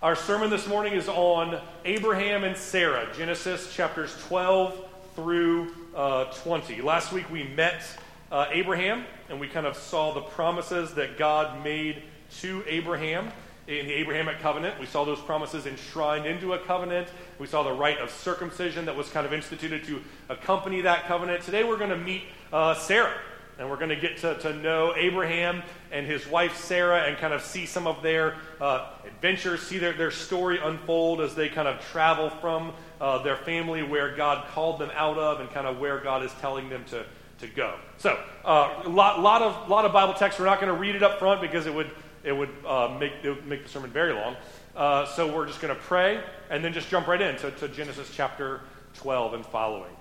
Our sermon this morning is on Abraham and Sarah, Genesis chapters 12 through uh, 20. Last week we met uh, Abraham and we kind of saw the promises that God made to Abraham in the Abrahamic covenant. We saw those promises enshrined into a covenant. We saw the rite of circumcision that was kind of instituted to accompany that covenant. Today we're going to meet uh, Sarah. And we're going to get to, to know Abraham and his wife Sarah and kind of see some of their uh, adventures, see their, their story unfold as they kind of travel from uh, their family where God called them out of and kind of where God is telling them to, to go. So, uh, a lot, lot, of, lot of Bible text. We're not going to read it up front because it would, it would, uh, make, it would make the sermon very long. Uh, so, we're just going to pray and then just jump right into to Genesis chapter 12 and following.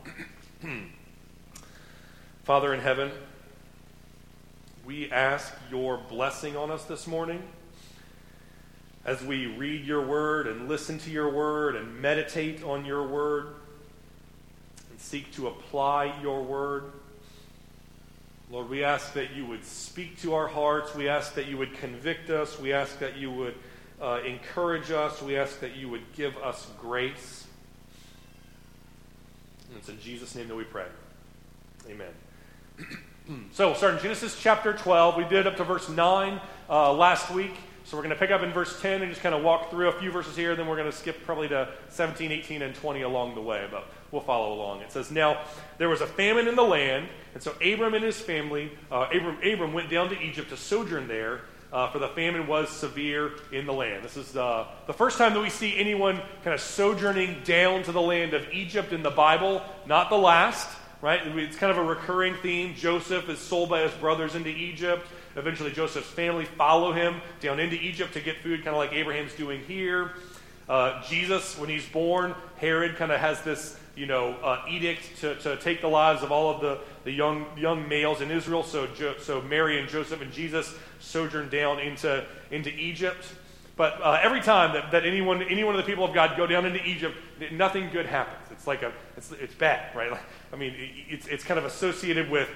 Father in heaven, we ask your blessing on us this morning as we read your word and listen to your word and meditate on your word and seek to apply your word. Lord, we ask that you would speak to our hearts. We ask that you would convict us. We ask that you would uh, encourage us. We ask that you would give us grace. And it's in Jesus' name that we pray. Amen. so, we'll start in Genesis chapter 12, we did up to verse 9 uh, last week. So, we're going to pick up in verse 10 and just kind of walk through a few verses here. Then, we're going to skip probably to 17, 18, and 20 along the way, but we'll follow along. It says, Now, there was a famine in the land, and so Abram and his family, uh, Abram, Abram went down to Egypt to sojourn there. Uh, for the famine was severe in the land. This is uh, the first time that we see anyone kind of sojourning down to the land of Egypt in the Bible, not the last right? It's kind of a recurring theme. Joseph is sold by his brothers into Egypt. Eventually, Joseph's family follow him down into Egypt to get food, kind of like Abraham's doing here. Uh, Jesus, when he's born, Herod kind of has this, you know, uh, edict to, to take the lives of all of the, the young, young males in Israel. So, jo- so Mary and Joseph and Jesus sojourn down into, into Egypt. But uh, every time that, that anyone, any one of the people of God go down into Egypt, nothing good happens. It's like a, it's, it's bad, right? Like, I mean, it's, it's kind of associated with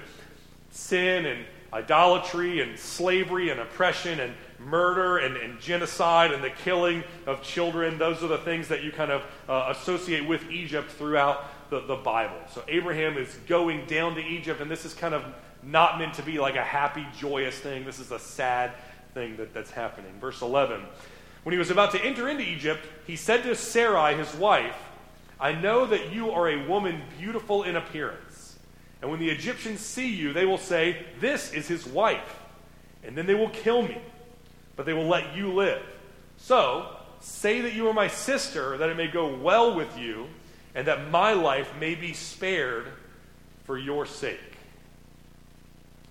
sin and idolatry and slavery and oppression and murder and, and genocide and the killing of children. Those are the things that you kind of uh, associate with Egypt throughout the, the Bible. So Abraham is going down to Egypt, and this is kind of not meant to be like a happy, joyous thing. This is a sad thing that, that's happening. Verse 11. When he was about to enter into Egypt, he said to Sarai, his wife, I know that you are a woman beautiful in appearance. And when the Egyptians see you, they will say, This is his wife. And then they will kill me, but they will let you live. So, say that you are my sister, that it may go well with you, and that my life may be spared for your sake.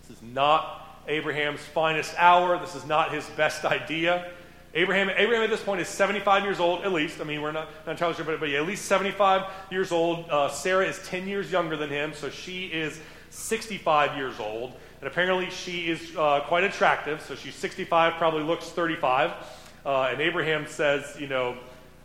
This is not Abraham's finest hour. This is not his best idea. Abraham, Abraham at this point is 75 years old, at least. I mean, we're not, not entirely sure, but, but yeah, at least 75 years old. Uh, Sarah is 10 years younger than him, so she is 65 years old. And apparently she is uh, quite attractive, so she's 65, probably looks 35. Uh, and Abraham says, you know,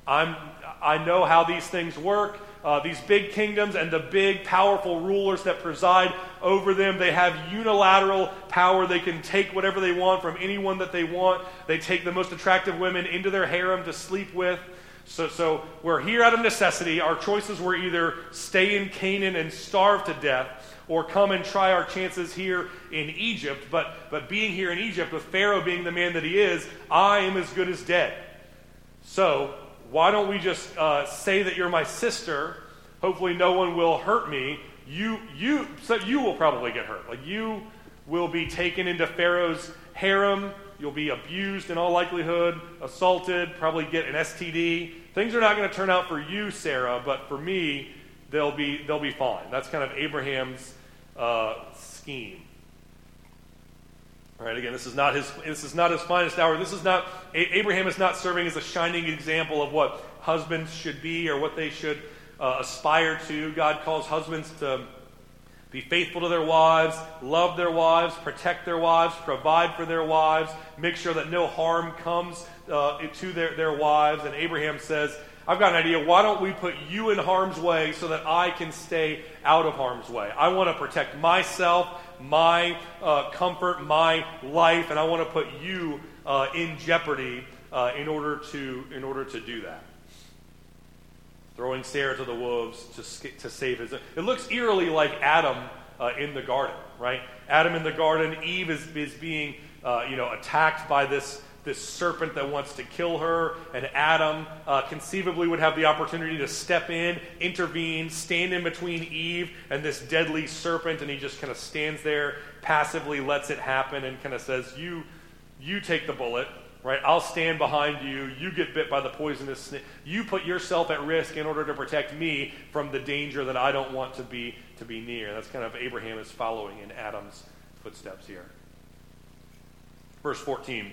I'm, I know how these things work uh, these big kingdoms and the big, powerful rulers that preside over them. They have unilateral power. They can take whatever they want from anyone that they want. They take the most attractive women into their harem to sleep with. So, so we're here out of necessity. Our choices were either stay in Canaan and starve to death or come and try our chances here in Egypt. But, but being here in Egypt, with Pharaoh being the man that he is, I am as good as dead. So why don't we just uh, say that you're my sister? Hopefully, no one will hurt me. You, you, so you will probably get hurt. Like you will be taken into Pharaoh's harem. You'll be abused in all likelihood, assaulted, probably get an STD. Things are not going to turn out for you, Sarah, but for me, they'll be they'll be fine. That's kind of Abraham's uh, scheme. Right, again, this is not his this is not his finest hour. This is not Abraham is not serving as a shining example of what husbands should be or what they should uh, aspire to. God calls husbands to be faithful to their wives, love their wives, protect their wives, provide for their wives, make sure that no harm comes uh, to their, their wives. And Abraham says, I've got an idea. Why don't we put you in harm's way so that I can stay out of harm's way? I want to protect myself my uh, comfort, my life, and I want to put you uh, in jeopardy uh, in, order to, in order to do that. Throwing Sarah to the wolves to, to save his. It looks eerily like Adam uh, in the garden, right? Adam in the garden, Eve is, is being uh, you know, attacked by this, this serpent that wants to kill her, and Adam uh, conceivably would have the opportunity to step in, intervene, stand in between Eve and this deadly serpent, and he just kind of stands there, passively lets it happen, and kind of says, "You, you take the bullet." Right? I'll stand behind you. You get bit by the poisonous snake. You put yourself at risk in order to protect me from the danger that I don't want to be to be near. That's kind of Abraham is following in Adam's footsteps here. Verse 14.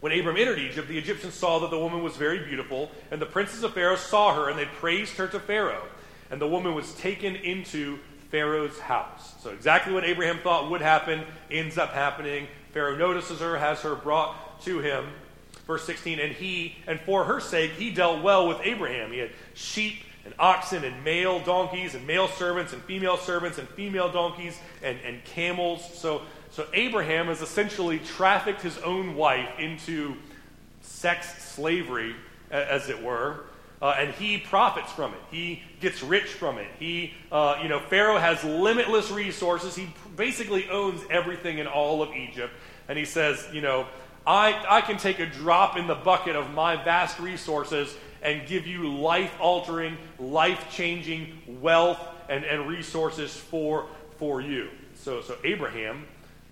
When Abram entered Egypt, the Egyptians saw that the woman was very beautiful, and the princes of Pharaoh saw her, and they praised her to Pharaoh. And the woman was taken into Pharaoh's house. So, exactly what Abraham thought would happen ends up happening. Pharaoh notices her, has her brought to him. Verse 16, and he, and for her sake, he dealt well with Abraham. He had sheep and oxen and male donkeys and male servants and female servants and female donkeys and, and camels. So, so Abraham has essentially trafficked his own wife into sex slavery, as it were. Uh, and he profits from it. He gets rich from it. He, uh, you know, Pharaoh has limitless resources. He basically owns everything in all of Egypt. And he says, you know, I, I can take a drop in the bucket of my vast resources and give you life altering, life changing wealth and, and resources for, for you. So, so Abraham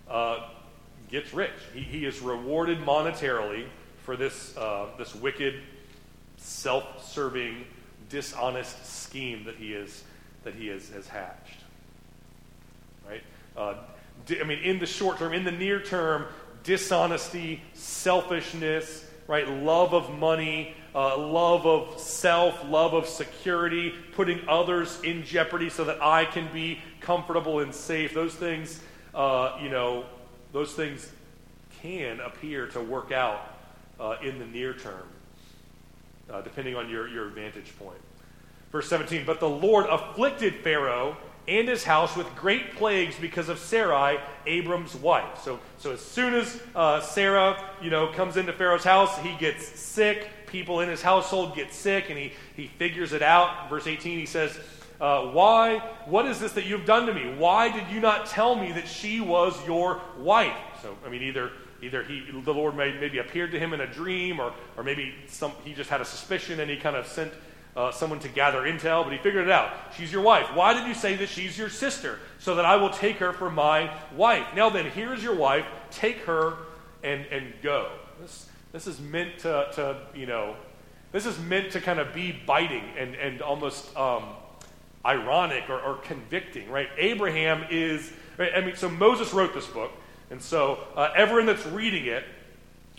uh, gets rich. He, he is rewarded monetarily for this, uh, this wicked, self serving, dishonest scheme that he, is, that he is, has hatched. Right? Uh, I mean, in the short term, in the near term, dishonesty, selfishness, right? Love of money, uh, love of self, love of security, putting others in jeopardy so that I can be comfortable and safe. Those things, uh, you know, those things can appear to work out uh, in the near term, uh, depending on your, your vantage point. Verse 17, but the Lord afflicted Pharaoh and his house with great plagues because of Sarai, Abram's wife. So, so as soon as uh, Sarah, you know, comes into Pharaoh's house, he gets sick. People in his household get sick, and he, he figures it out. Verse 18, he says, uh, Why, what is this that you've done to me? Why did you not tell me that she was your wife? So, I mean, either either he, the Lord may, maybe appeared to him in a dream, or, or maybe some, he just had a suspicion and he kind of sent uh, someone to gather intel, but he figured it out. She's your wife. Why did you say that she's your sister? So that I will take her for my wife. Now then, here's your wife. Take her and, and go. This, is meant to, to, you know, this is meant to kind of be biting and, and almost um, ironic or, or, convicting, right? Abraham is, right? I mean, so Moses wrote this book, and so uh, everyone that's reading it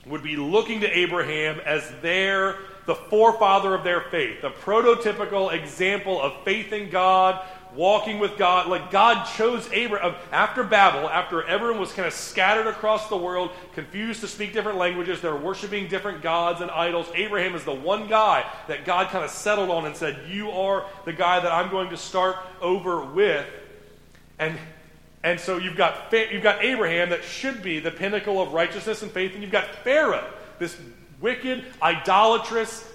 would be looking to Abraham as their the forefather of their faith, the prototypical example of faith in God, walking with God. Like God chose Abraham after Babel, after everyone was kind of scattered across the world, confused to speak different languages, they're worshiping different gods and idols. Abraham is the one guy that God kind of settled on and said, You are the guy that I'm going to start over with. And and so you've got, you've got Abraham that should be the pinnacle of righteousness and faith, and you've got Pharaoh, this wicked, idolatrous.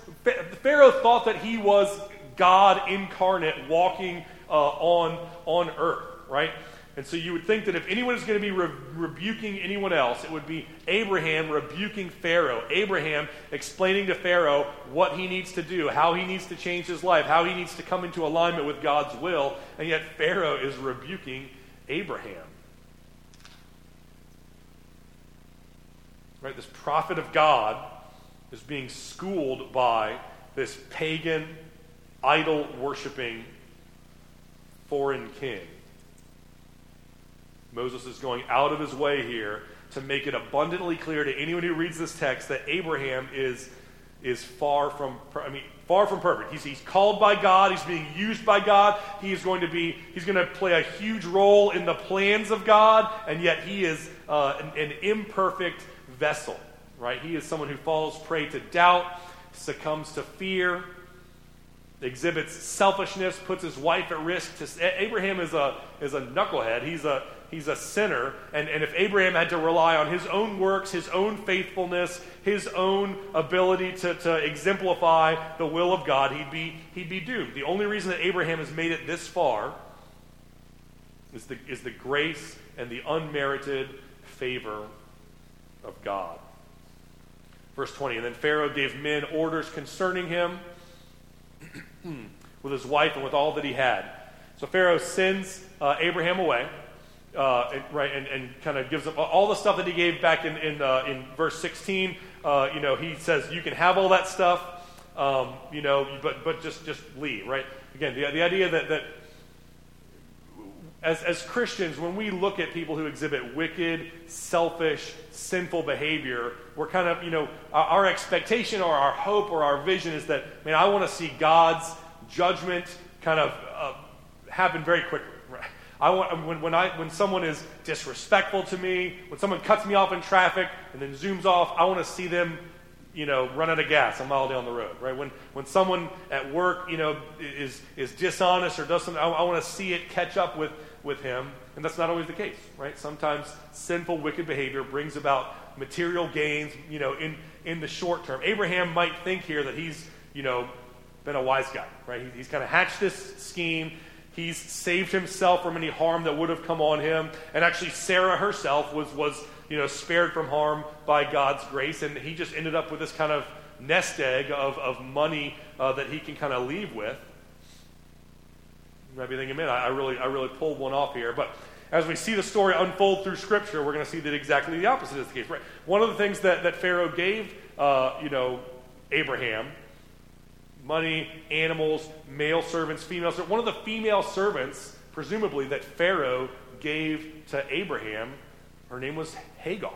Pharaoh thought that he was God incarnate walking uh, on, on earth, right? And so you would think that if anyone is going to be re- rebuking anyone else, it would be Abraham rebuking Pharaoh. Abraham explaining to Pharaoh what he needs to do, how he needs to change his life, how he needs to come into alignment with God's will. And yet Pharaoh is rebuking Abraham. Right? This prophet of God is being schooled by this pagan, idol worshiping foreign king. Moses is going out of his way here to make it abundantly clear to anyone who reads this text that Abraham is, is far from, I mean, far from perfect. He's, he's called by God. He's being used by God. He is going to be, he's going to play a huge role in the plans of God, and yet he is uh, an, an imperfect vessel right? He is someone who falls prey to doubt, succumbs to fear, exhibits selfishness, puts his wife at risk. To, Abraham is a, is a knucklehead. He's a, he's a sinner. And, and if Abraham had to rely on his own works, his own faithfulness, his own ability to, to exemplify the will of God, he'd be, he'd be doomed. The only reason that Abraham has made it this far is the, is the grace and the unmerited favor of God. Verse 20, and then Pharaoh gave men orders concerning him with his wife and with all that he had. So Pharaoh sends uh, Abraham away, uh, and, right, and, and kind of gives him all the stuff that he gave back in, in, uh, in verse 16. Uh, you know, he says, you can have all that stuff, um, you know, but, but just, just leave, right? Again, the, the idea that, that as, as Christians, when we look at people who exhibit wicked, selfish, sinful behavior, we're kind of, you know, our, our expectation or our hope or our vision is that, man, I want to see God's judgment kind of uh, happen very quickly. I want, when, when, I, when someone is disrespectful to me, when someone cuts me off in traffic and then zooms off, I want to see them you know, run out of gas a mile down the road, right? When, when someone at work, you know, is, is dishonest or does something, I, I want to see it catch up with, with him. And that's not always the case, right? Sometimes sinful, wicked behavior brings about material gains, you know, in, in the short term. Abraham might think here that he's, you know, been a wise guy, right? He, he's kind of hatched this scheme. He's saved himself from any harm that would have come on him. And actually, Sarah herself was, was you know, spared from harm by God's grace. And he just ended up with this kind of nest egg of, of money uh, that he can kind of leave with. Might be thinking, man, I, I, really, I really pulled one off here. But as we see the story unfold through Scripture, we're going to see that exactly the opposite is the case. Right? One of the things that, that Pharaoh gave, uh, you know, Abraham, money, animals, male servants, female servants. One of the female servants, presumably, that Pharaoh gave to Abraham, her name was Hagar.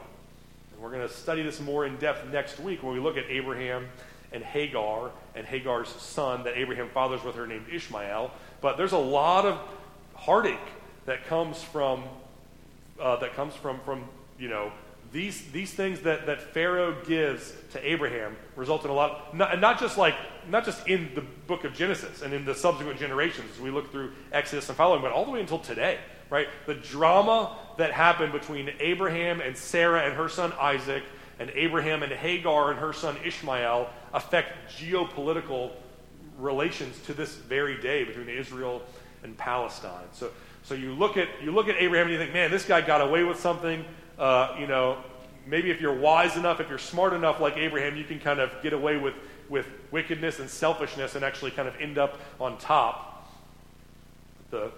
And we're going to study this more in depth next week when we look at Abraham and Hagar and Hagar's son that Abraham fathers with her named Ishmael. But there's a lot of heartache that comes from uh, that comes from from you know these these things that that Pharaoh gives to Abraham result in a lot not, not just like not just in the book of Genesis and in the subsequent generations as we look through Exodus and following, but all the way until today. Right, the drama that happened between Abraham and Sarah and her son Isaac, and Abraham and Hagar and her son Ishmael affect geopolitical relations to this very day between Israel and Palestine. So, so you look at you look at Abraham and you think, man, this guy got away with something. Uh, you know, maybe if you're wise enough, if you're smart enough, like Abraham, you can kind of get away with with wickedness and selfishness and actually kind of end up on top. The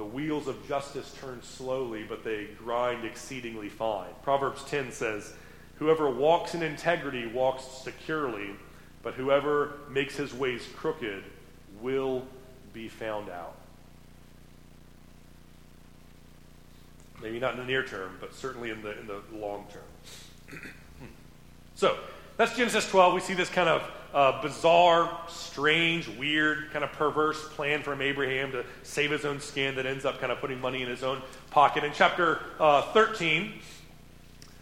the wheels of justice turn slowly, but they grind exceedingly fine. Proverbs 10 says, Whoever walks in integrity walks securely, but whoever makes his ways crooked will be found out. Maybe not in the near term, but certainly in the, in the long term. so, that's Genesis 12. We see this kind of uh, bizarre, strange, weird, kind of perverse plan from Abraham to save his own skin that ends up kind of putting money in his own pocket. In chapter uh, 13,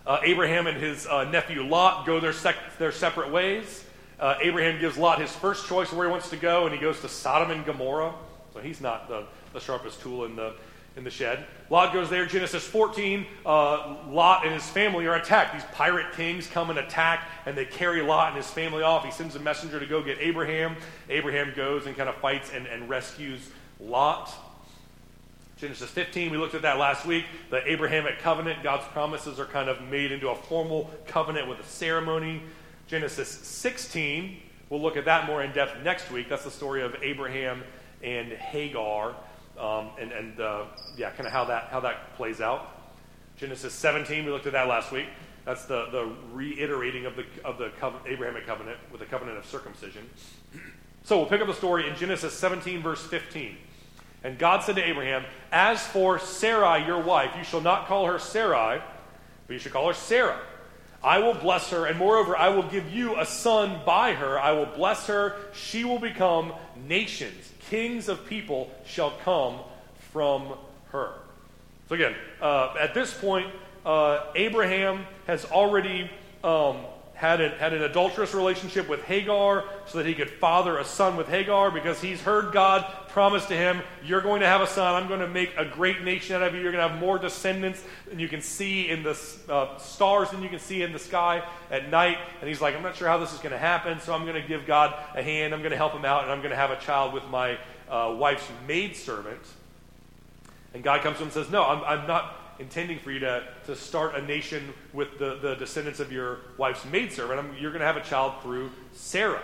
uh, Abraham and his uh, nephew Lot go their, sec- their separate ways. Uh, Abraham gives Lot his first choice of where he wants to go, and he goes to Sodom and Gomorrah. So he's not the, the sharpest tool in the, in the shed. Lot goes there. Genesis 14, uh, Lot and his family are attacked. These pirate kings come and attack, and they carry Lot and his family off. He sends a messenger to go get Abraham. Abraham goes and kind of fights and, and rescues Lot. Genesis 15, we looked at that last week. The Abrahamic covenant, God's promises are kind of made into a formal covenant with a ceremony. Genesis 16, we'll look at that more in depth next week. That's the story of Abraham and Hagar, um, and, and uh, yeah, kind of how that, how that plays out. Genesis 17, we looked at that last week. That's the, the reiterating of the, of the Abrahamic covenant with the covenant of circumcision. So we'll pick up the story in Genesis 17, verse 15. And God said to Abraham, As for Sarai, your wife, you shall not call her Sarai, but you shall call her Sarah. I will bless her, and moreover, I will give you a son by her. I will bless her. She will become nations. Kings of people shall come from her. So, again, uh, at this point, uh, Abraham has already um, had had an adulterous relationship with Hagar so that he could father a son with Hagar because he's heard God promise to him, You're going to have a son. I'm going to make a great nation out of you. You're going to have more descendants than you can see in the uh, stars than you can see in the sky at night. And he's like, I'm not sure how this is going to happen, so I'm going to give God a hand. I'm going to help him out, and I'm going to have a child with my uh, wife's maidservant. And God comes to him and says, No, I'm, I'm not intending for you to, to start a nation with the, the descendants of your wife's maidservant. I'm, you're going to have a child through Sarah,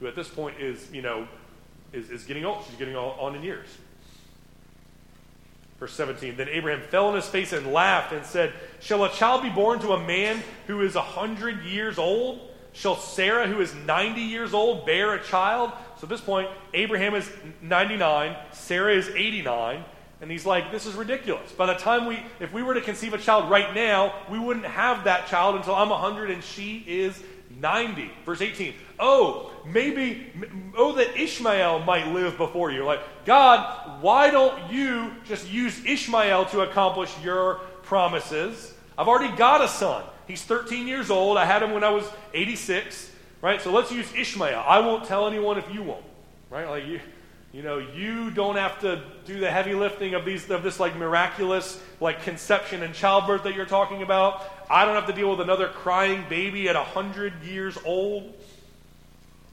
who at this point is, you know, is, is getting old. She's getting on in years. Verse 17 Then Abraham fell on his face and laughed and said, Shall a child be born to a man who is a hundred years old? Shall Sarah, who is 90 years old, bear a child? So at this point, Abraham is 99, Sarah is 89. And he's like, this is ridiculous. By the time we, if we were to conceive a child right now, we wouldn't have that child until I'm 100 and she is 90. Verse 18. Oh, maybe, oh, that Ishmael might live before you. Like, God, why don't you just use Ishmael to accomplish your promises? I've already got a son. He's 13 years old. I had him when I was 86, right? So let's use Ishmael. I won't tell anyone if you won't, right? Like, you, you know, you don't have to do the heavy lifting of these of this like miraculous like conception and childbirth that you're talking about. I don't have to deal with another crying baby at a hundred years old.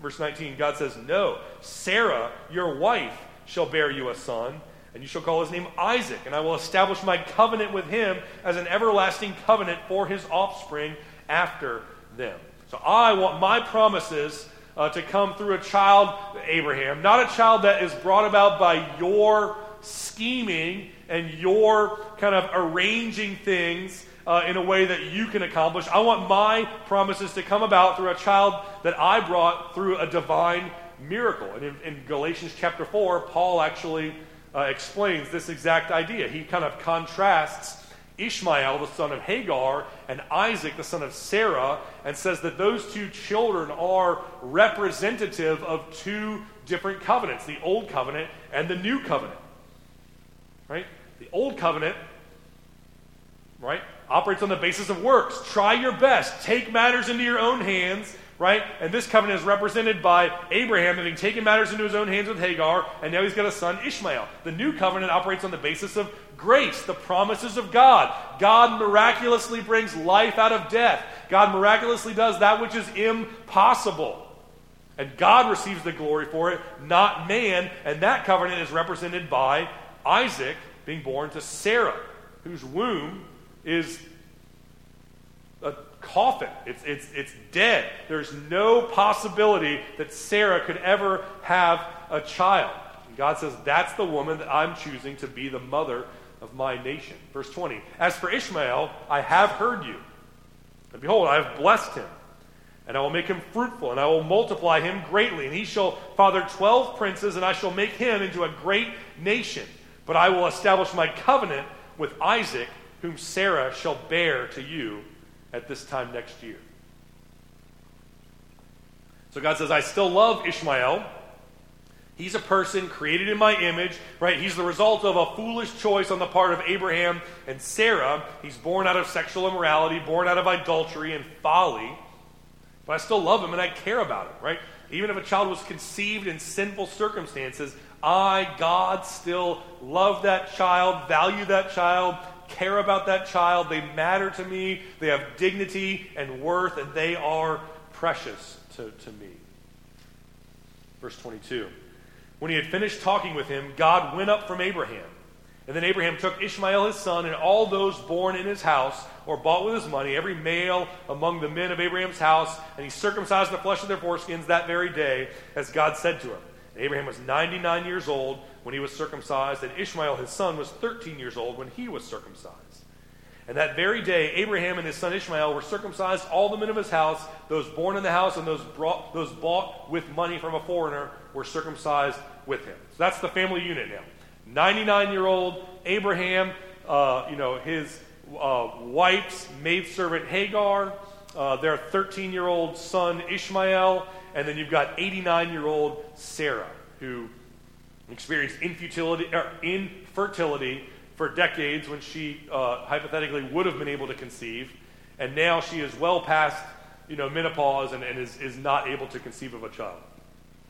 Verse 19, God says, No, Sarah, your wife, shall bear you a son, and you shall call his name Isaac, and I will establish my covenant with him as an everlasting covenant for his offspring after them. So I want my promises uh, to come through a child, Abraham, not a child that is brought about by your scheming and your kind of arranging things uh, in a way that you can accomplish. I want my promises to come about through a child that I brought through a divine miracle. And in, in Galatians chapter 4, Paul actually uh, explains this exact idea. He kind of contrasts Ishmael, the son of Hagar, and Isaac, the son of Sarah, and says that those two children are representative of two different covenants the Old Covenant and the New Covenant. Right? The Old Covenant, right, operates on the basis of works. Try your best, take matters into your own hands right? And this covenant is represented by Abraham having taken matters into his own hands with Hagar, and now he's got a son, Ishmael. The new covenant operates on the basis of grace, the promises of God. God miraculously brings life out of death. God miraculously does that which is impossible. And God receives the glory for it, not man. And that covenant is represented by Isaac being born to Sarah, whose womb is a coffin. It's, it's, it's dead. There's no possibility that Sarah could ever have a child. God says, That's the woman that I'm choosing to be the mother of my nation. Verse 20 As for Ishmael, I have heard you. And behold, I have blessed him. And I will make him fruitful, and I will multiply him greatly. And he shall father twelve princes, and I shall make him into a great nation. But I will establish my covenant with Isaac, whom Sarah shall bear to you at this time next year. So God says, I still love Ishmael. He's a person created in my image, right? He's the result of a foolish choice on the part of Abraham and Sarah. He's born out of sexual immorality, born out of adultery and folly. But I still love him and I care about him, right? Even if a child was conceived in sinful circumstances, I, God, still love that child, value that child, care about that child. They matter to me. They have dignity and worth, and they are precious to, to me. Verse 22. When he had finished talking with him, God went up from Abraham. And then Abraham took Ishmael his son and all those born in his house or bought with his money, every male among the men of Abraham's house, and he circumcised the flesh of their foreskins that very day, as God said to him. And Abraham was 99 years old when he was circumcised, and Ishmael his son was 13 years old when he was circumcised. And that very day, Abraham and his son Ishmael were circumcised, all the men of his house, those born in the house and those, brought, those bought with money from a foreigner, were circumcised with him. So that's the family unit now. 99 year old Abraham, uh, you know, his uh, wife's maidservant Hagar, uh, their 13 year old son Ishmael, and then you've got 89 year old Sarah, who experienced infertility, er, infertility for decades when she uh, hypothetically would have been able to conceive. And now she is well past you know, menopause and, and is, is not able to conceive of a child.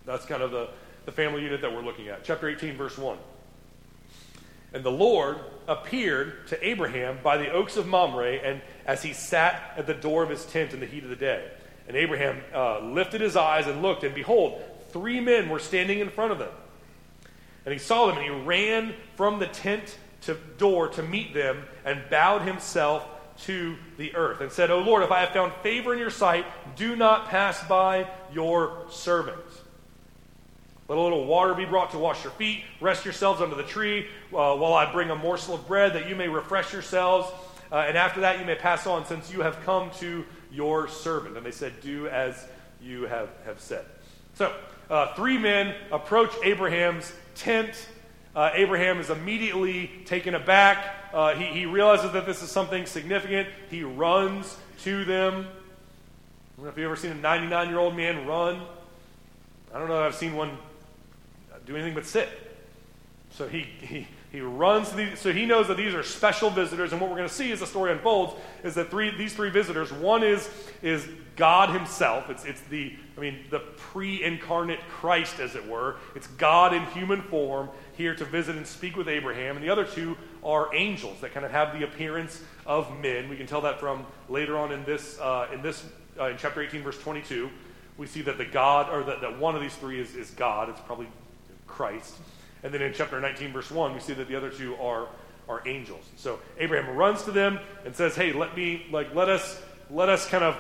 That's kind of the, the family unit that we're looking at. Chapter 18, verse 1. And the Lord appeared to Abraham by the oaks of Mamre, and as he sat at the door of his tent in the heat of the day. And Abraham uh, lifted his eyes and looked, and behold, three men were standing in front of them. And he saw them, and he ran from the tent to door to meet them, and bowed himself to the earth, and said, O Lord, if I have found favor in your sight, do not pass by your servant. Let a little water be brought to wash your feet. Rest yourselves under the tree uh, while I bring a morsel of bread that you may refresh yourselves. Uh, and after that, you may pass on, since you have come to your servant. And they said, Do as you have, have said. So, uh, three men approach Abraham's tent. Uh, Abraham is immediately taken aback. Uh, he, he realizes that this is something significant. He runs to them. I don't know if you've ever seen a 99 year old man run. I don't know if I've seen one do anything but sit. So he, he, he runs these, so he knows that these are special visitors, and what we're going to see as the story unfolds is that three, these three visitors, one is, is God himself. It's, it's the, I mean, the pre-incarnate Christ, as it were. It's God in human form here to visit and speak with Abraham. And the other two are angels that kind of have the appearance of men. We can tell that from later on in this, uh, in this, uh, in chapter 18, verse 22. We see that the God, or that, that one of these three is, is God. It's probably Christ. And then in chapter 19, verse 1, we see that the other two are, are angels. So Abraham runs to them and says, Hey, let me, like, let us, let us kind of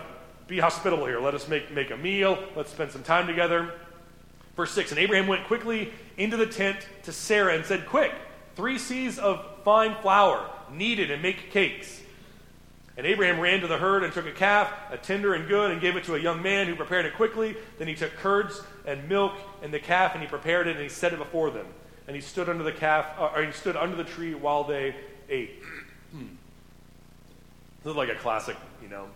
be hospitable here. Let us make, make a meal. Let's spend some time together. Verse 6 And Abraham went quickly into the tent to Sarah and said, Quick, three seahs of fine flour, knead it and make cakes. And Abraham ran to the herd and took a calf, a tender and good, and gave it to a young man who prepared it quickly. Then he took curds and milk and the calf, and he prepared it, and he set it before them. And he stood under the calf, uh, or he stood under the tree while they ate. this is like a classic, you know.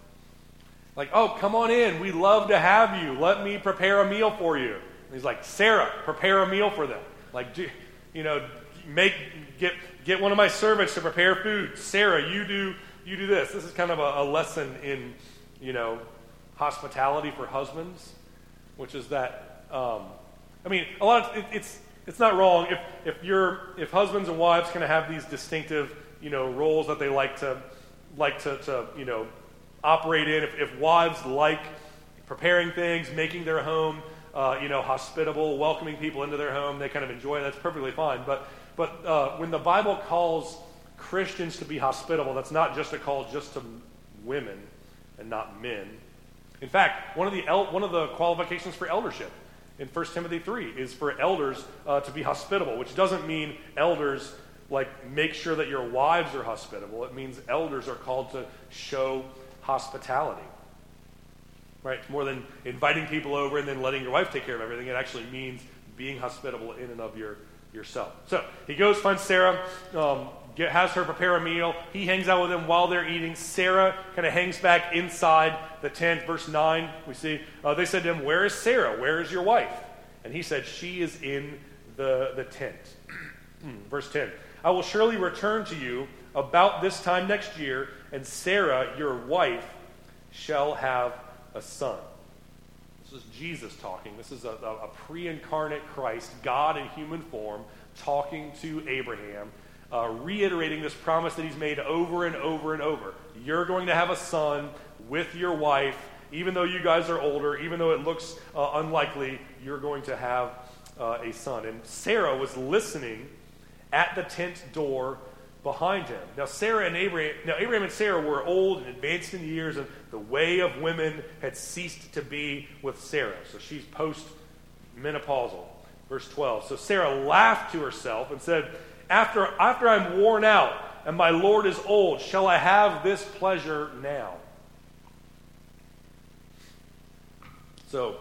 Like, oh, come on in. We love to have you. Let me prepare a meal for you. And he's like, Sarah, prepare a meal for them. Like, do, you know, make get get one of my servants to prepare food. Sarah, you do you do this. This is kind of a, a lesson in, you know, hospitality for husbands, which is that, um, I mean, a lot of, it, it's, it's not wrong if, if you're, if husbands and wives kind of have these distinctive, you know, roles that they like to, like to, to you know, operate in. If, if wives like preparing things, making their home, uh, you know, hospitable, welcoming people into their home, they kind of enjoy it. That's perfectly fine. But, but uh, when the Bible calls Christians to be hospitable, that's not just a call just to women and not men. In fact, one of the, el- one of the qualifications for eldership in 1 Timothy 3 is for elders uh, to be hospitable, which doesn't mean elders like make sure that your wives are hospitable. It means elders are called to show hospitality. Right? More than inviting people over and then letting your wife take care of everything. It actually means being hospitable in and of your, yourself. So he goes, finds Sarah. Um, get, has her prepare a meal. He hangs out with them while they're eating. Sarah kind of hangs back inside the tent. Verse 9, we see, uh, they said to him, Where is Sarah? Where is your wife? And he said, She is in the, the tent. Verse 10, I will surely return to you about this time next year, and Sarah, your wife, shall have a son. This is Jesus talking. This is a, a, a pre incarnate Christ, God in human form, talking to Abraham uh, reiterating this promise that he's made over and over and over. You're going to have a son with your wife, even though you guys are older, even though it looks uh, unlikely, you're going to have uh, a son. And Sarah was listening at the tent door behind him. Now, Sarah and Abraham, now Abraham and Sarah were old and advanced in years, and the way of women had ceased to be with Sarah. So she's post menopausal. Verse 12. So Sarah laughed to herself and said, after, after I'm worn out and my Lord is old, shall I have this pleasure now? So,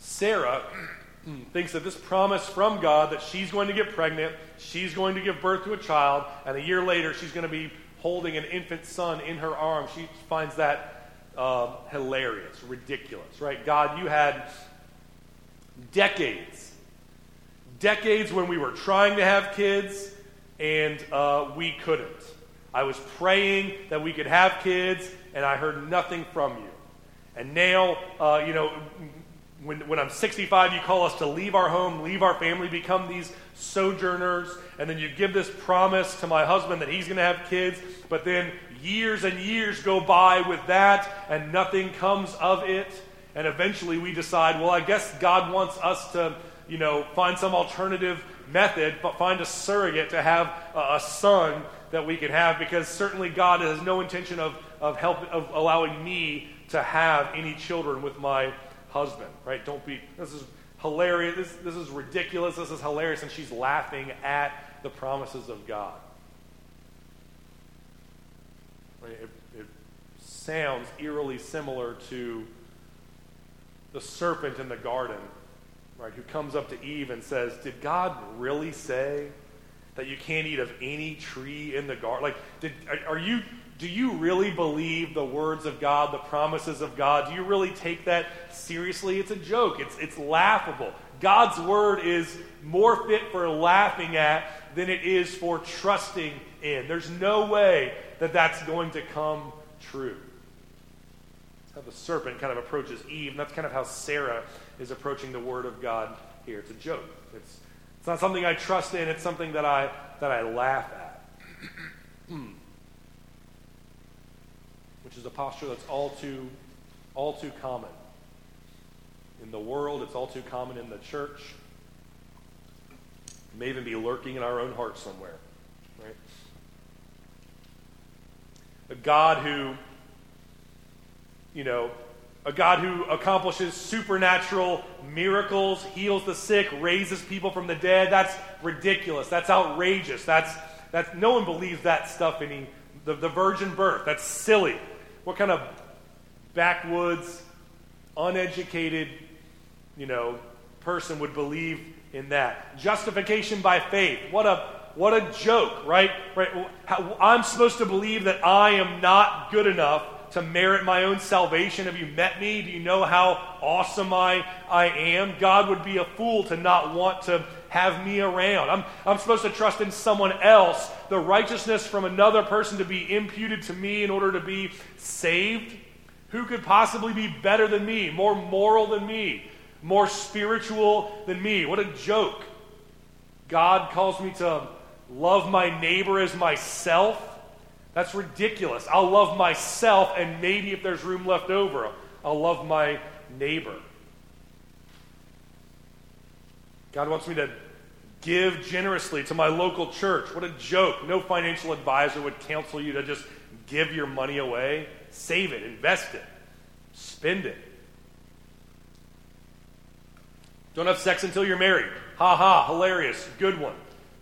Sarah thinks that this promise from God that she's going to get pregnant, she's going to give birth to a child, and a year later she's going to be holding an infant son in her arms. She finds that uh, hilarious, ridiculous, right? God, you had decades decades when we were trying to have kids and uh, we couldn't. I was praying that we could have kids, and I heard nothing from you. And now, uh, you know, when, when I'm 65, you call us to leave our home, leave our family, become these sojourners, and then you give this promise to my husband that he's going to have kids, but then years and years go by with that, and nothing comes of it. And eventually we decide, well, I guess God wants us to, you know, find some alternative method, but find a surrogate to have a, son that we can have, because certainly God has no intention of, of, help, of allowing me to have any children with my husband, right? Don't be, this is hilarious. This, this is ridiculous. This is hilarious. And she's laughing at the promises of God. It, it sounds eerily similar to the serpent in the garden, right? Who comes up to Eve and says, Did God really say that you can't eat of any tree in the garden? Like, did, are, are you do you really believe the words of God, the promises of God? Do you really take that seriously? It's a joke, it's, it's laughable. God's word is more fit for laughing at than it is for trusting in. There's no way that that's going to come true. How the serpent kind of approaches Eve, and that's kind of how Sarah is approaching the word of God here. It's a joke. It's, it's not something I trust in, it's something that I, that I laugh at. Which is a posture that's all too, all too common. In the world, it's all too common in the church. It may even be lurking in our own hearts somewhere. Right? A God who, you know, a God who accomplishes supernatural miracles, heals the sick, raises people from the dead. That's ridiculous. That's outrageous. That's, that's no one believes that stuff any the, the virgin birth. That's silly. What kind of backwoods, uneducated, you know, person would believe in that? Justification by faith. What a what a joke, right? Right. I'm supposed to believe that I am not good enough to merit my own salvation. Have you met me? Do you know how awesome I, I am? God would be a fool to not want to have me around. I'm, I'm supposed to trust in someone else, the righteousness from another person to be imputed to me in order to be saved. Who could possibly be better than me, more moral than me, more spiritual than me? What a joke. God calls me to love my neighbor as myself. That's ridiculous. I'll love myself, and maybe if there's room left over, I'll love my neighbor. God wants me to give generously to my local church. What a joke. No financial advisor would counsel you to just give your money away. Save it, invest it, spend it. Don't have sex until you're married. Ha ha, hilarious. Good one.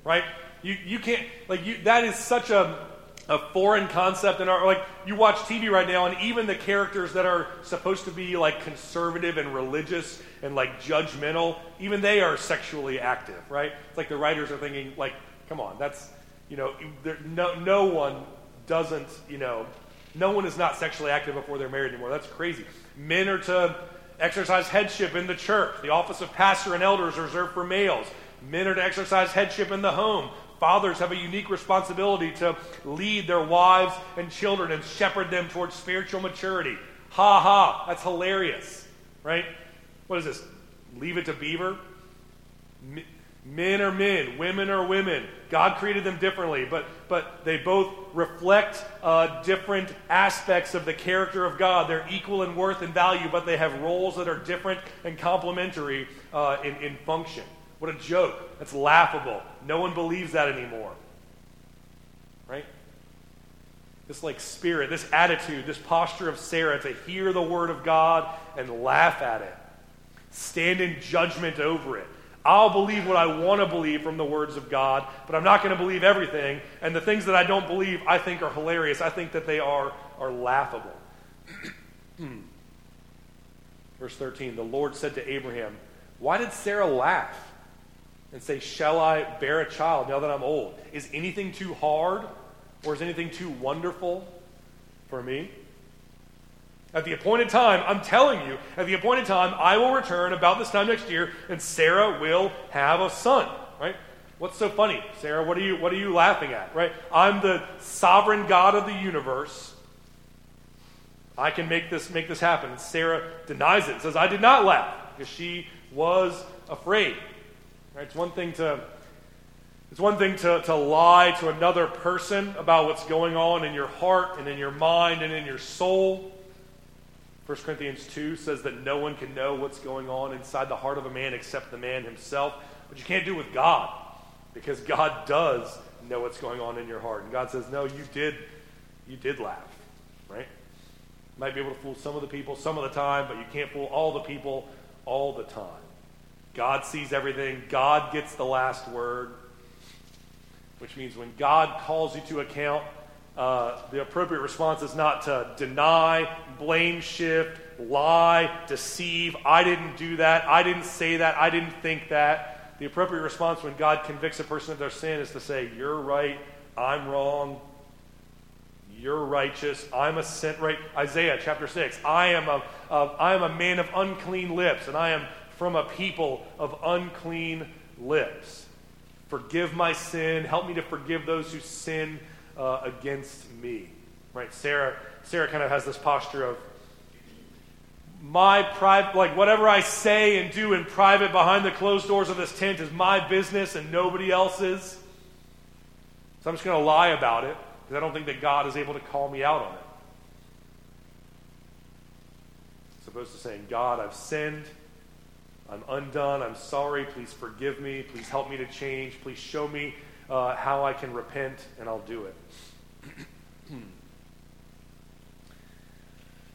Right? You, you can't, like, you, that is such a a foreign concept in our like you watch TV right now and even the characters that are supposed to be like conservative and religious and like judgmental even they are sexually active right? It's like the writers are thinking like come on that's you know there, no no one doesn't you know no one is not sexually active before they're married anymore. That's crazy. Men are to exercise headship in the church. The office of pastor and elders reserved for males. Men are to exercise headship in the home Fathers have a unique responsibility to lead their wives and children and shepherd them towards spiritual maturity. Ha ha, that's hilarious, right? What is this? Leave it to Beaver? Men are men, women are women. God created them differently, but, but they both reflect uh, different aspects of the character of God. They're equal in worth and value, but they have roles that are different and complementary uh, in, in function. What a joke. That's laughable. No one believes that anymore. Right? This like spirit, this attitude, this posture of Sarah to hear the word of God and laugh at it. Stand in judgment over it. I'll believe what I want to believe from the words of God, but I'm not going to believe everything. And the things that I don't believe, I think are hilarious. I think that they are, are laughable. Verse 13 The Lord said to Abraham, Why did Sarah laugh? And say, Shall I bear a child now that I'm old? Is anything too hard or is anything too wonderful for me? At the appointed time, I'm telling you, at the appointed time, I will return about this time next year, and Sarah will have a son. Right? What's so funny, Sarah? What are you what are you laughing at? Right? I'm the sovereign God of the universe. I can make this, make this happen. And Sarah denies it, says, I did not laugh, because she was afraid. It's one thing to it's one thing to, to lie to another person about what's going on in your heart and in your mind and in your soul. 1 Corinthians 2 says that no one can know what's going on inside the heart of a man except the man himself. But you can't do it with God because God does know what's going on in your heart. And God says, No, you did you did laugh, right? You might be able to fool some of the people some of the time, but you can't fool all the people all the time. God sees everything. God gets the last word which means when God calls you to account, uh, the appropriate response is not to deny, blame shift, lie, deceive. I didn't do that. I didn't say that. I didn't think that. The appropriate response when God convicts a person of their sin is to say, You're right. I'm wrong. You're righteous. I'm a sin. Right? Isaiah chapter 6. I am a, uh, I am a man of unclean lips, and I am from a people of unclean lips. Forgive my sin. Help me to forgive those who sin uh, against me. Right? Sarah, Sarah kind of has this posture of my private, like whatever I say and do in private behind the closed doors of this tent is my business and nobody else's. So I'm just going to lie about it because I don't think that God is able to call me out on it. As opposed to saying, God, I've sinned. I'm undone. I'm sorry. Please forgive me. Please help me to change. Please show me uh, how I can repent, and I'll do it.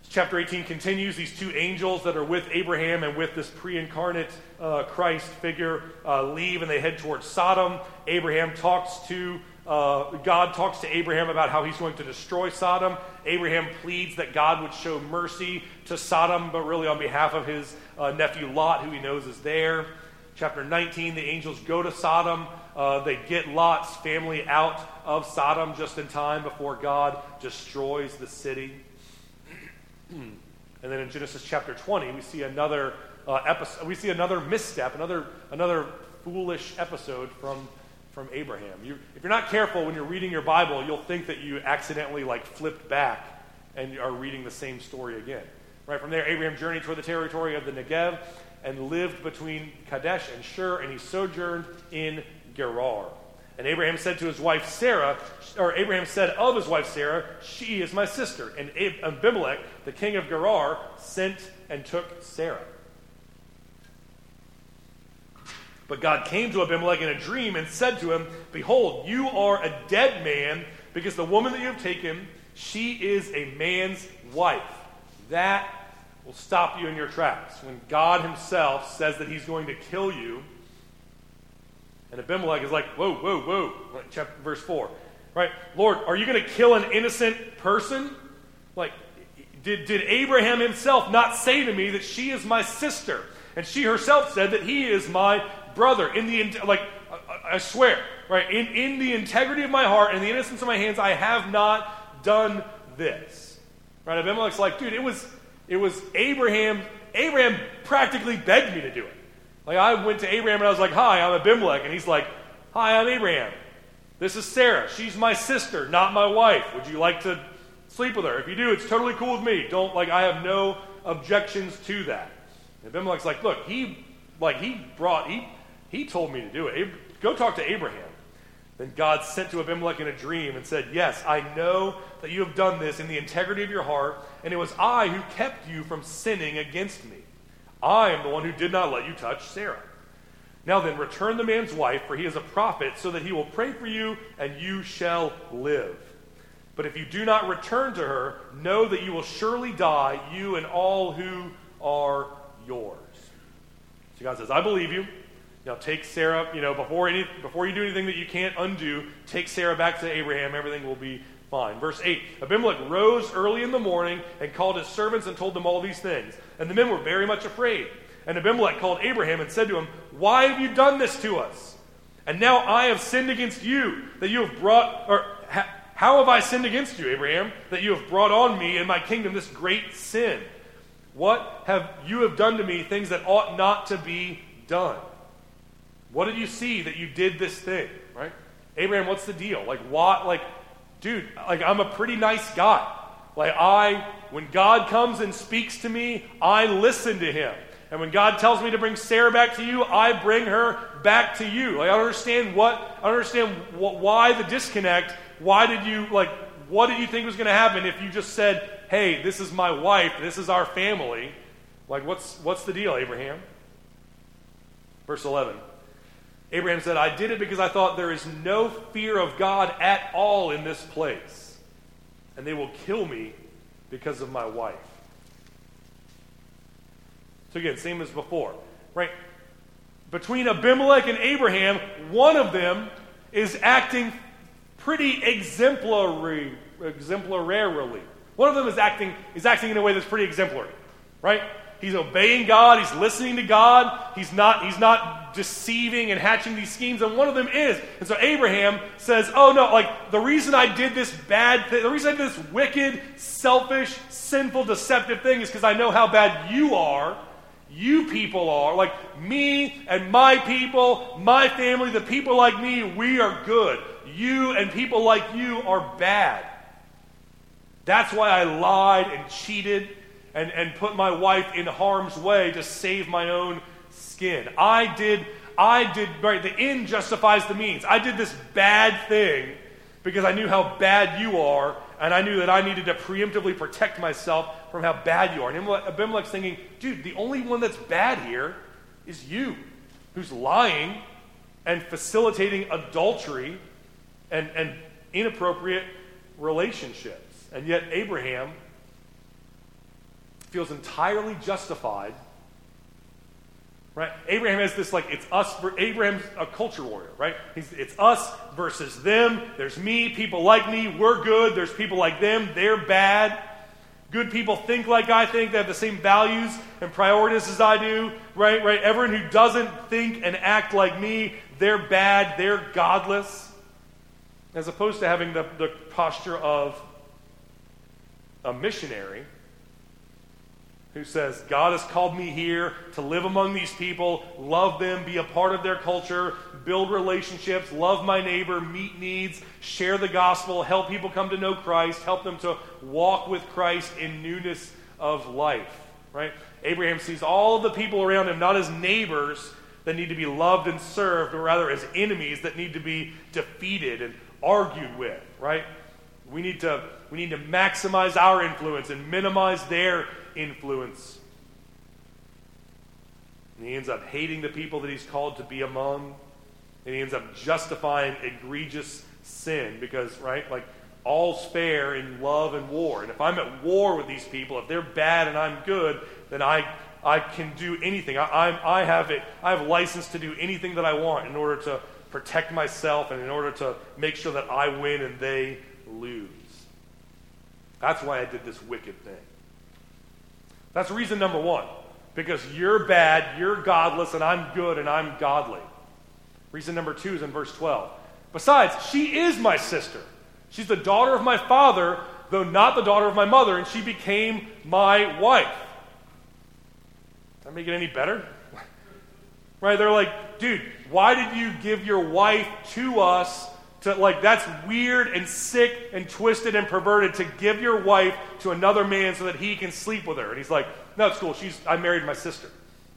Chapter 18 continues. These two angels that are with Abraham and with this pre incarnate uh, Christ figure uh, leave and they head towards Sodom. Abraham talks to uh, God talks to Abraham about how he's going to destroy Sodom. Abraham pleads that God would show mercy to Sodom, but really on behalf of his uh, nephew Lot, who he knows is there. Chapter 19, the angels go to Sodom. Uh, they get Lot's family out of Sodom just in time before God destroys the city. and then in Genesis chapter 20, we see another uh, episode. We see another misstep, another another foolish episode from from Abraham. You, if you're not careful when you're reading your Bible, you'll think that you accidentally like flipped back and are reading the same story again. Right from there, Abraham journeyed toward the territory of the Negev and lived between Kadesh and Shur, and he sojourned in Gerar. And Abraham said to his wife Sarah, or Abraham said of his wife Sarah, She is my sister. And Abimelech, the king of Gerar, sent and took Sarah. But God came to Abimelech in a dream and said to him, Behold, you are a dead man, because the woman that you have taken, she is a man's wife. That will stop you in your tracks. When God himself says that he's going to kill you, and Abimelech is like, Whoa, whoa, whoa. Chapter, verse 4. Right? Lord, are you going to kill an innocent person? Like, did, did Abraham himself not say to me that she is my sister? And she herself said that he is my brother, in the, like, I swear, right, in, in the integrity of my heart and the innocence of my hands, I have not done this. Right? Abimelech's like, dude, it was, it was Abraham. Abraham practically begged me to do it. Like, I went to Abraham and I was like, hi, I'm Abimelech. And he's like, hi, I'm Abraham. This is Sarah. She's my sister, not my wife. Would you like to sleep with her? If you do, it's totally cool with me. Don't, like, I have no objections to that. And Abimelech's like, look, he, like, he brought, he he told me to do it. Go talk to Abraham. Then God sent to Abimelech in a dream and said, Yes, I know that you have done this in the integrity of your heart, and it was I who kept you from sinning against me. I am the one who did not let you touch Sarah. Now then, return the man's wife, for he is a prophet, so that he will pray for you, and you shall live. But if you do not return to her, know that you will surely die, you and all who are yours. So God says, I believe you. Now take Sarah, you know, before, any, before you do anything that you can't undo, take Sarah back to Abraham. Everything will be fine. Verse 8 Abimelech rose early in the morning and called his servants and told them all these things. And the men were very much afraid. And Abimelech called Abraham and said to him, Why have you done this to us? And now I have sinned against you, that you have brought, or ha, how have I sinned against you, Abraham, that you have brought on me and my kingdom this great sin? What have you have done to me, things that ought not to be done? What did you see that you did this thing, right? Abraham, what's the deal? Like, what? Like, dude, like, I'm a pretty nice guy. Like, I, when God comes and speaks to me, I listen to him. And when God tells me to bring Sarah back to you, I bring her back to you. Like, I understand what, I understand why the disconnect. Why did you, like, what did you think was going to happen if you just said, hey, this is my wife, this is our family? Like, what's, what's the deal, Abraham? Verse 11. Abraham said, I did it because I thought there is no fear of God at all in this place, and they will kill me because of my wife. So, again, same as before, right? Between Abimelech and Abraham, one of them is acting pretty exemplary, exemplarily. One of them is acting, is acting in a way that's pretty exemplary, right? He's obeying God. He's listening to God. He's not, he's not deceiving and hatching these schemes. And one of them is. And so Abraham says, Oh, no, like the reason I did this bad thing, the reason I did this wicked, selfish, sinful, deceptive thing is because I know how bad you are. You people are. Like me and my people, my family, the people like me, we are good. You and people like you are bad. That's why I lied and cheated and, and put my wife in harm's way to save my own skin. I did, I did, right, the end justifies the means. I did this bad thing because I knew how bad you are, and I knew that I needed to preemptively protect myself from how bad you are. And Abimelech's thinking, dude, the only one that's bad here is you, who's lying and facilitating adultery and, and inappropriate relationships. And yet, Abraham feels entirely justified. Right? Abraham has this like it's us. Abraham's a culture warrior, right? He's, it's us versus them. There's me, people like me, we're good. There's people like them, they're bad. Good people think like I think. They have the same values and priorities as I do, right? Right? Everyone who doesn't think and act like me, they're bad. They're godless. As opposed to having the, the posture of a missionary who says, God has called me here to live among these people, love them, be a part of their culture, build relationships, love my neighbor, meet needs, share the gospel, help people come to know Christ, help them to walk with Christ in newness of life. Right? Abraham sees all the people around him not as neighbors that need to be loved and served, but rather as enemies that need to be defeated and argued with. Right? We need to, we need to maximize our influence and minimize their influence. And he ends up hating the people that he's called to be among. And he ends up justifying egregious sin because, right, like all's fair in love and war. And if I'm at war with these people, if they're bad and I'm good, then I, I can do anything. I, I, I, have it, I have license to do anything that I want in order to protect myself and in order to make sure that I win and they lose. That's why I did this wicked thing. That's reason number one. Because you're bad, you're godless, and I'm good and I'm godly. Reason number two is in verse 12. Besides, she is my sister. She's the daughter of my father, though not the daughter of my mother, and she became my wife. Does that make it any better? right? They're like, dude, why did you give your wife to us to, like, that's weird and sick and twisted and perverted to give your wife to another man so that he can sleep with her. And he's like, no, it's cool. She's, I married my sister.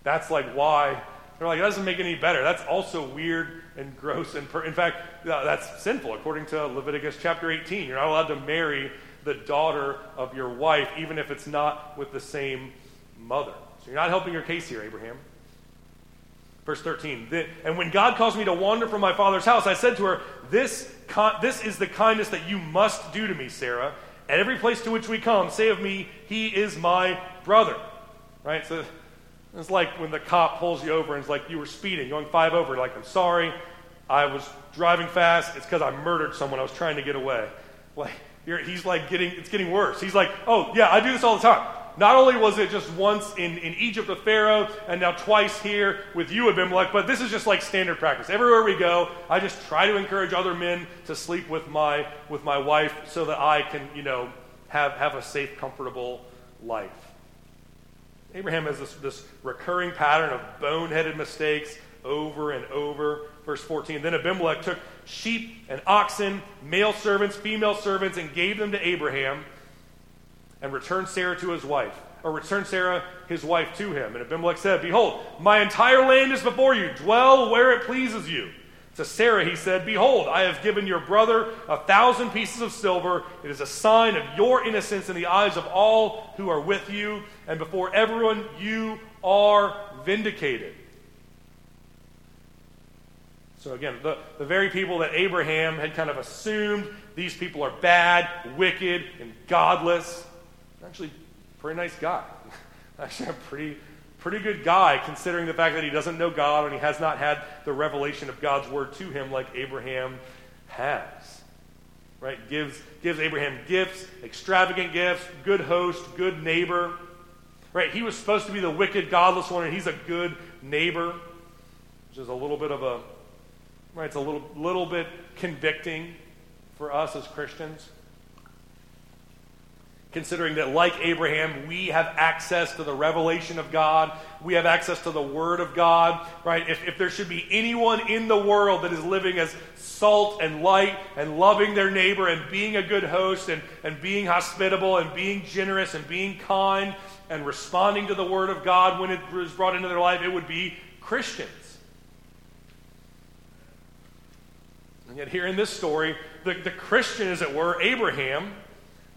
That's like why. They're like, that doesn't make any better. That's also weird and gross. And per, in fact, that's sinful according to Leviticus chapter 18. You're not allowed to marry the daughter of your wife, even if it's not with the same mother. So you're not helping your case here, Abraham. Verse 13. And when God caused me to wander from my father's house, I said to her, this, this is the kindness that you must do to me, Sarah. At every place to which we come, say of me, He is my brother. Right? So it's like when the cop pulls you over and it's like you were speeding, going five over. Like, I'm sorry, I was driving fast. It's because I murdered someone. I was trying to get away. Like, he's like getting, it's getting worse. He's like, oh, yeah, I do this all the time. Not only was it just once in, in Egypt with Pharaoh, and now twice here with you, Abimelech, but this is just like standard practice. Everywhere we go, I just try to encourage other men to sleep with my, with my wife so that I can, you know, have, have a safe, comfortable life. Abraham has this, this recurring pattern of boneheaded mistakes over and over. Verse 14 Then Abimelech took sheep and oxen, male servants, female servants, and gave them to Abraham and return Sarah to his wife, or return Sarah his wife to him. And Abimelech said, Behold, my entire land is before you. Dwell where it pleases you. To Sarah he said, Behold, I have given your brother a thousand pieces of silver. It is a sign of your innocence in the eyes of all who are with you, and before everyone you are vindicated. So, again, the, the very people that Abraham had kind of assumed these people are bad, wicked, and godless. Actually, a pretty nice guy. Actually, a pretty, pretty good guy considering the fact that he doesn't know God and he has not had the revelation of God's word to him like Abraham has. Right? Gives, gives Abraham gifts, extravagant gifts, good host, good neighbor. Right? He was supposed to be the wicked, godless one, and he's a good neighbor, which is a little bit of a, right? It's a little, little bit convicting for us as Christians. Considering that, like Abraham, we have access to the revelation of God, we have access to the Word of God, right? If, if there should be anyone in the world that is living as salt and light and loving their neighbor and being a good host and, and being hospitable and being generous and being kind and responding to the Word of God when it was brought into their life, it would be Christians. And yet, here in this story, the, the Christian, as it were, Abraham,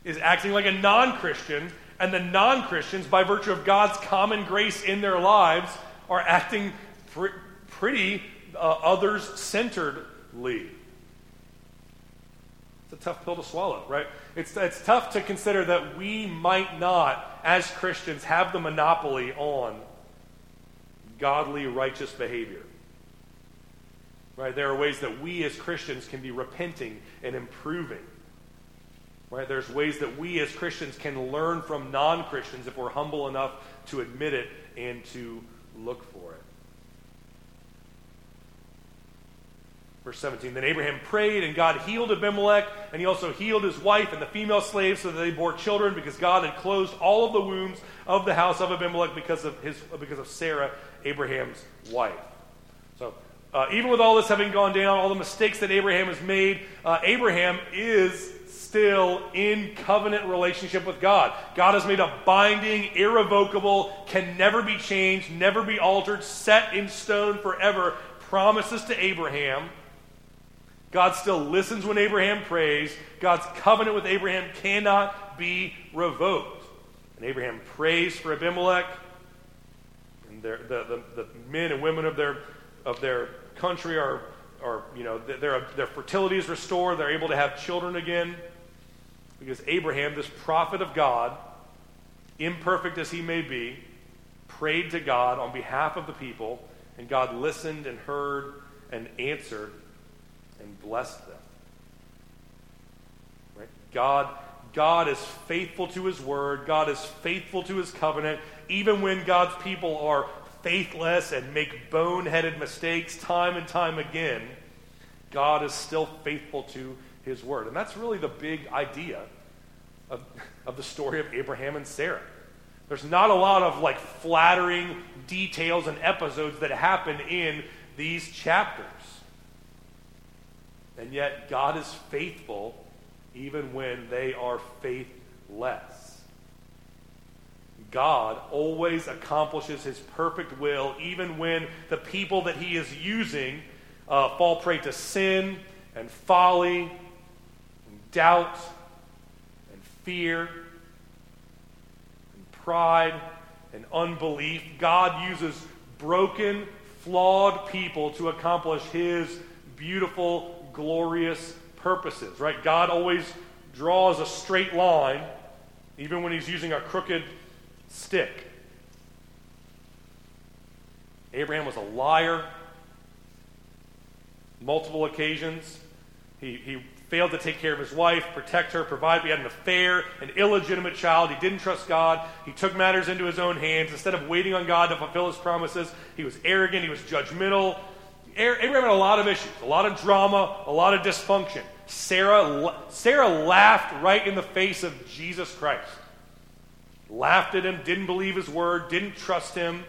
is acting like a non Christian, and the non Christians, by virtue of God's common grace in their lives, are acting pr- pretty uh, others centeredly. It's a tough pill to swallow, right? It's, it's tough to consider that we might not, as Christians, have the monopoly on godly, righteous behavior. Right? There are ways that we as Christians can be repenting and improving. Right? There's ways that we as Christians can learn from non Christians if we're humble enough to admit it and to look for it. Verse 17 Then Abraham prayed, and God healed Abimelech, and he also healed his wife and the female slaves so that they bore children because God had closed all of the wombs of the house of Abimelech because of, his, because of Sarah, Abraham's wife. So uh, even with all this having gone down, all the mistakes that Abraham has made, uh, Abraham is still in covenant relationship with God. God has made a binding, irrevocable, can never be changed, never be altered, set in stone forever promises to Abraham. God still listens when Abraham prays. God's covenant with Abraham cannot be revoked. And Abraham prays for Abimelech and the, the, the men and women of their, of their country are, are you know, their, their fertility is restored. They're able to have children again. Because Abraham, this prophet of God, imperfect as he may be, prayed to God on behalf of the people, and God listened and heard and answered and blessed them. Right? God, God is faithful to his word. God is faithful to his covenant. Even when God's people are faithless and make boneheaded mistakes time and time again, God is still faithful to his word. And that's really the big idea of, of the story of Abraham and Sarah. There's not a lot of like flattering details and episodes that happen in these chapters. And yet, God is faithful even when they are faithless. God always accomplishes his perfect will, even when the people that he is using uh, fall prey to sin and folly doubt and fear and pride and unbelief. God uses broken, flawed people to accomplish his beautiful, glorious purposes, right? God always draws a straight line, even when he's using a crooked stick. Abraham was a liar. Multiple occasions. He, he failed to take care of his wife, protect her, provide. He had an affair, an illegitimate child. He didn't trust God. He took matters into his own hands. Instead of waiting on God to fulfill his promises, he was arrogant. He was judgmental. Abraham had a lot of issues, a lot of drama, a lot of dysfunction. Sarah, Sarah laughed right in the face of Jesus Christ laughed at him, didn't believe his word, didn't trust him.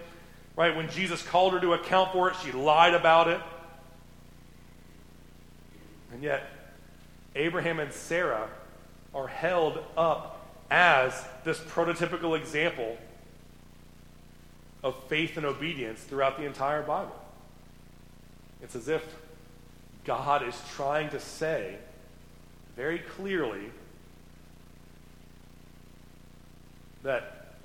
Right? When Jesus called her to account for it, she lied about it. And yet, Abraham and Sarah are held up as this prototypical example of faith and obedience throughout the entire Bible. It's as if God is trying to say very clearly that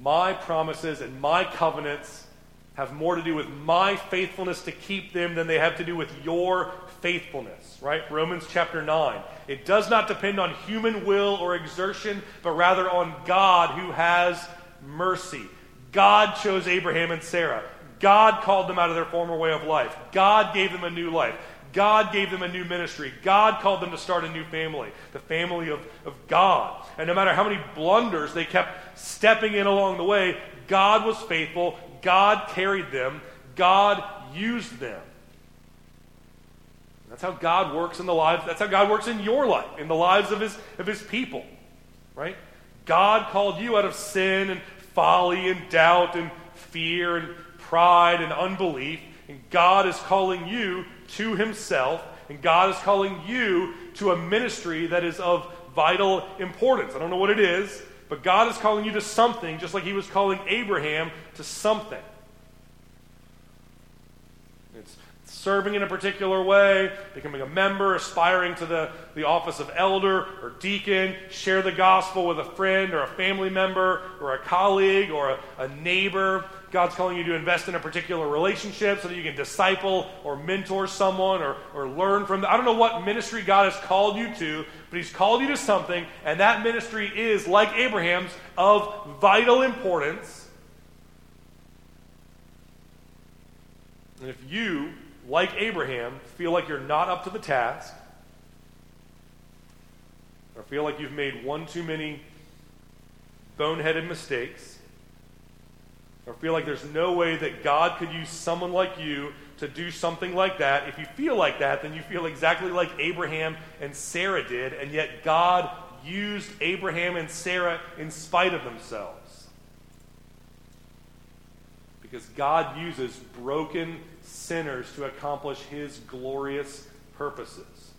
my promises and my covenants have more to do with my faithfulness to keep them than they have to do with your faithfulness, right? Romans chapter 9. It does not depend on human will or exertion, but rather on God who has mercy. God chose Abraham and Sarah. God called them out of their former way of life. God gave them a new life. God gave them a new ministry. God called them to start a new family, the family of, of God. And no matter how many blunders they kept stepping in along the way, God was faithful. God carried them. God used them. That's how God works in the lives. That's how God works in your life, in the lives of his, of his people. Right? God called you out of sin and folly and doubt and fear and pride and unbelief. And God is calling you to himself. And God is calling you to a ministry that is of vital importance. I don't know what it is, but God is calling you to something just like he was calling Abraham to something. Serving in a particular way, becoming a member, aspiring to the, the office of elder or deacon, share the gospel with a friend or a family member or a colleague or a, a neighbor. God's calling you to invest in a particular relationship so that you can disciple or mentor someone or, or learn from them. I don't know what ministry God has called you to, but He's called you to something, and that ministry is, like Abraham's, of vital importance. And if you like Abraham, feel like you're not up to the task, or feel like you've made one too many boneheaded mistakes, or feel like there's no way that God could use someone like you to do something like that, if you feel like that, then you feel exactly like Abraham and Sarah did, and yet God used Abraham and Sarah in spite of themselves. Because God uses broken sinners to accomplish his glorious purposes.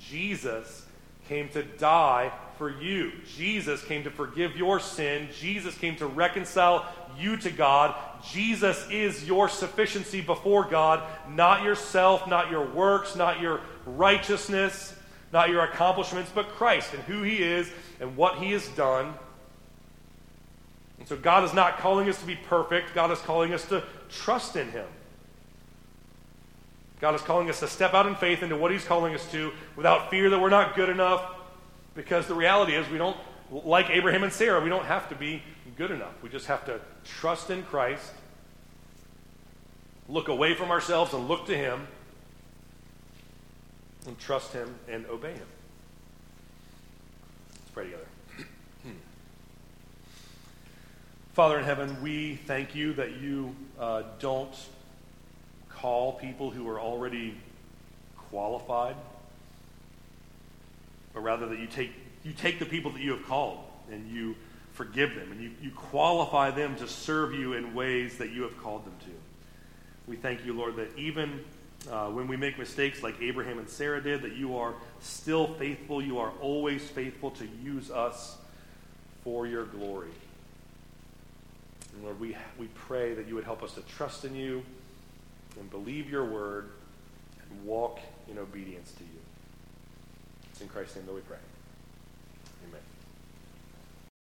Jesus came to die for you. Jesus came to forgive your sin. Jesus came to reconcile you to God. Jesus is your sufficiency before God, not yourself, not your works, not your righteousness, not your accomplishments, but Christ and who he is and what he has done. And so God is not calling us to be perfect. God is calling us to trust in him. God is calling us to step out in faith into what He's calling us to without fear that we're not good enough. Because the reality is, we don't, like Abraham and Sarah, we don't have to be good enough. We just have to trust in Christ, look away from ourselves and look to Him, and trust Him and obey Him. Let's pray together. Father in heaven, we thank you that you uh, don't call people who are already qualified, but rather that you take, you take the people that you have called and you forgive them and you, you qualify them to serve you in ways that you have called them to. We thank you, Lord, that even uh, when we make mistakes like Abraham and Sarah did, that you are still faithful. You are always faithful to use us for your glory. And Lord, we, we pray that you would help us to trust in you and believe your word and walk in obedience to you. It's in Christ's name that we pray.